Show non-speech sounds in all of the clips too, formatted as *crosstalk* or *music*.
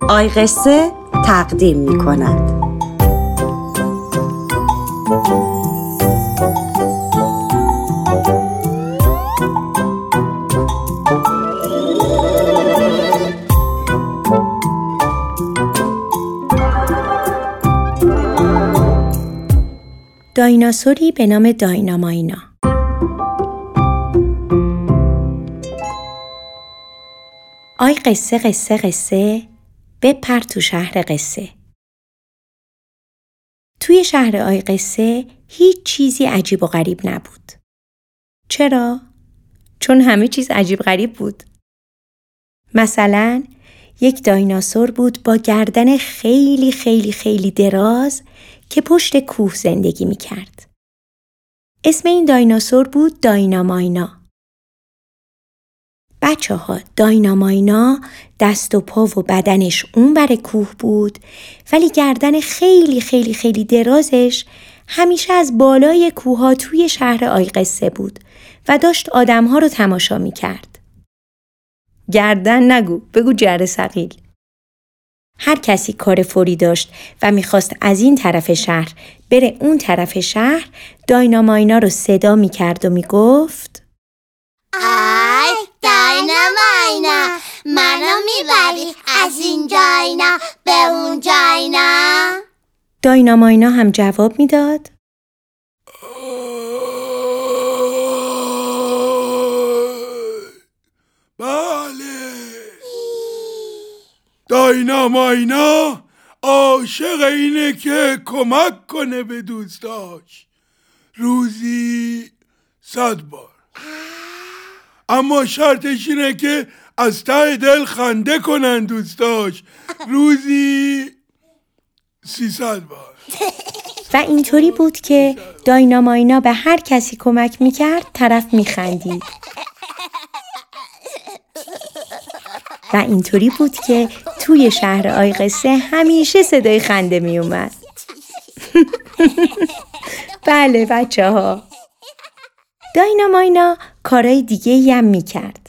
آی قصه تقدیم می کند دایناسوری به نام دایناماینا. آی قصه قصه قصه بپر تو شهر قصه توی شهر آی قصه هیچ چیزی عجیب و غریب نبود چرا؟ چون همه چیز عجیب غریب بود مثلا یک دایناسور بود با گردن خیلی خیلی خیلی دراز که پشت کوه زندگی می کرد. اسم این دایناسور بود دایناماینا. بچه ها دایناماینا دست و پا و بدنش اون بر کوه بود ولی گردن خیلی خیلی خیلی درازش همیشه از بالای کوه ها توی شهر آیقصه بود و داشت آدمها رو تماشا می کرد. گردن نگو بگو جر سقیل. هر کسی کار فوری داشت و می‌خواست از این طرف شهر بره اون طرف شهر دایناماینا رو صدا می‌کرد و می‌گفت منو می‌بری از این جاینا به اون جاینا دایناماینا هم جواب می‌داد. بله. دایناماینا عاشق اینه که کمک کنه به دوستاش. روزی صد بار. اما شرطش اینه که از ته دل خنده کنن دوستاش. روزی سیصد بار. و اینطوری بود که دایناماینا به هر کسی کمک می‌کرد طرف میخندید. و اینطوری بود که توی شهر آی قصه همیشه صدای خنده میومد *laughs* بله بچه ها دایناماینا کارای دیگه هم می‌کرد.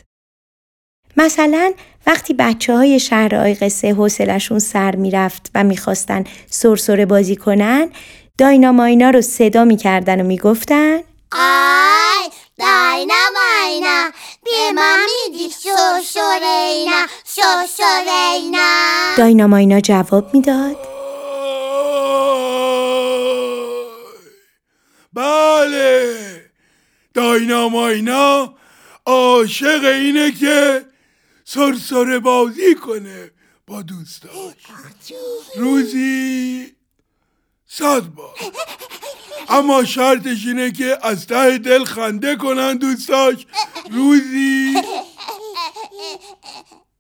مثلا وقتی بچه های شهر آی قصه حوصلشون سر می‌رفت و می‌خواستن سرسره بازی کنن دایناماینا رو صدا می‌کردن و می‌گفتن آی دایناماینا به ما میدی شوشورینا شوشورینا دایناماینا جواب می‌داد. بله دایناماینا عاشق اینه که سرسره بازی کنه با دوستاش روزی صد بار اما شرطش اینه که از ته دل خنده کنن دوستاش روزی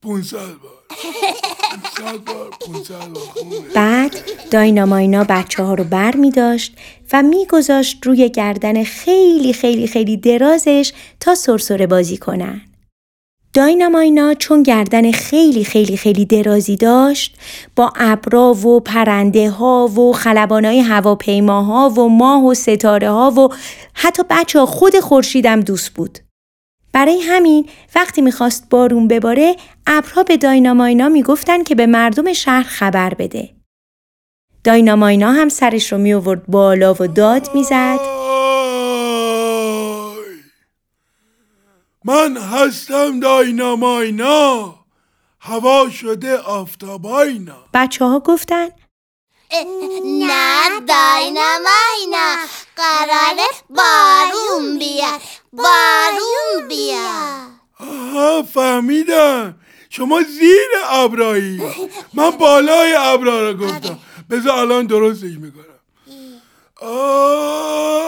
پونصد بار پونصد بار پونصد بار. بعد دایناماینا بچه ها رو بر می داشت و میگذاشت روی گردن خیلی خیلی خیلی درازش تا سرسره بازی کنن. دایناماینا چون گردن خیلی خیلی خیلی درازی داشت با ابرا و پرنده ها و خلبانای هواپیماها و ماه و ستاره ها و حتی بچه ها خود خورشیدم دوست بود. برای همین وقتی می‌خواست بارون بباره ابرها به دایناماینا می‌گفتن که به مردم شهر خبر بده. دایناماینا هم سرش رو می آورد بالا و داد می‌زد. من هستم دایناماینا. هوا شده آفتاباینا. بچه ها گفتن نه دایناماینا. قراره بارون بیاد. بارون بیاد. آها فهمیدم. شما زیر ابرایی من بالای ابرا رو گفتم. بذار الان درستش می‌کنم. آی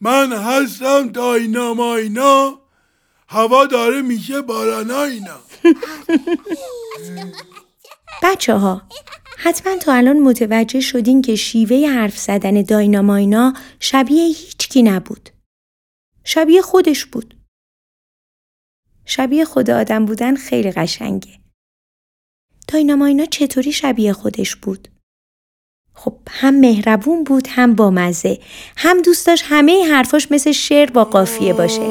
من هستم دایناماینا هوا داره میشه باراناینا *laughs* بچه ها حتما تا الان متوجه شدین که شیوه حرف زدن دایناماینا شبیه هیچکی نبود. شبیه خودش بود. شبیه خود آدم بودن خیلی قشنگه. دایناماینا چطوری شبیه خودش بود؟ خب هم مهربون بود هم بامزه. هم دوست داشت همه حرفاش مثل شعر با قافیه باشه.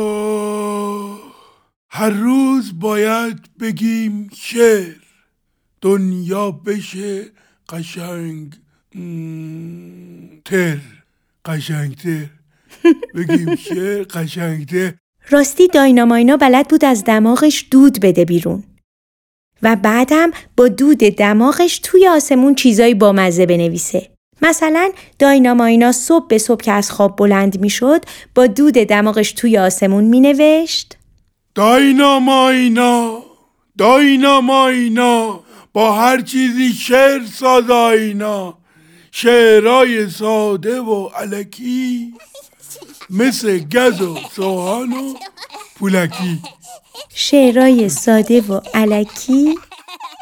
هر روز باید بگیم شعر. دنیا بشه قشنگ تر. قشنگتر بگیم شعر قشنگتر *laughs* راستی دایناماینا بلد بود از دماغش دود بده بیرون. و بعدم با دود دماغش توی آسمون چیزایی با مزه بنویسه. مثلا دایناماینا صبح به صبح که از خواب بلند می‌شد با دود دماغش توی آسمون می نوشت دایناماینا دایناماینا با هر چیزی شعر ساز آینا شعرهای ساده و علکی. مثل گز و سوهان و پولکی شعرهای ساده و علکی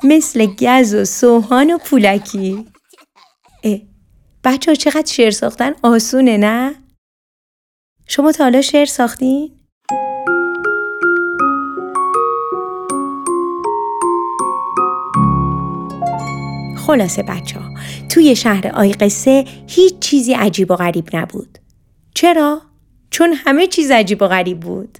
مثل گز و سوهان و پولکی اه بچه ها چقدر شعر ساختن آسونه نه؟ شما تا حالا شعر ساختین؟ خلاصه بچه ها توی شهر آی قصه هیچ چیزی عجیب و غریب نبود چرا؟ چون همه چیز عجیب و غریب بود.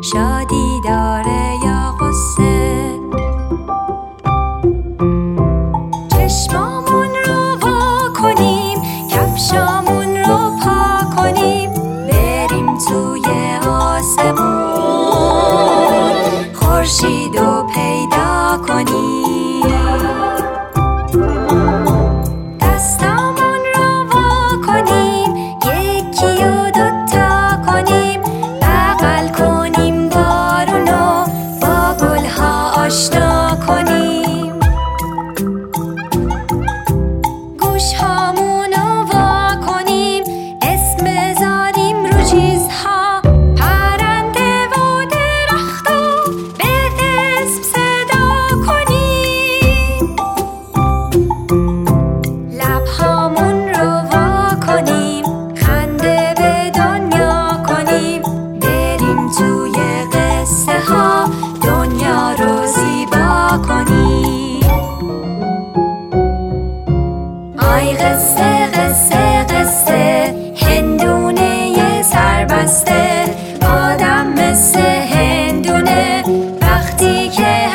شادی داره یا قصه چشمامون رو وا کنیم کفشامون رو پا کنیم بریم توی آسمون خورشید رو پیدا کنیم.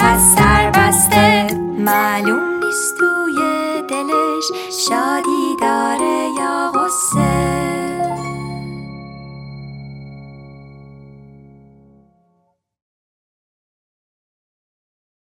هست سربسته معلوم نیست توی دلش شادی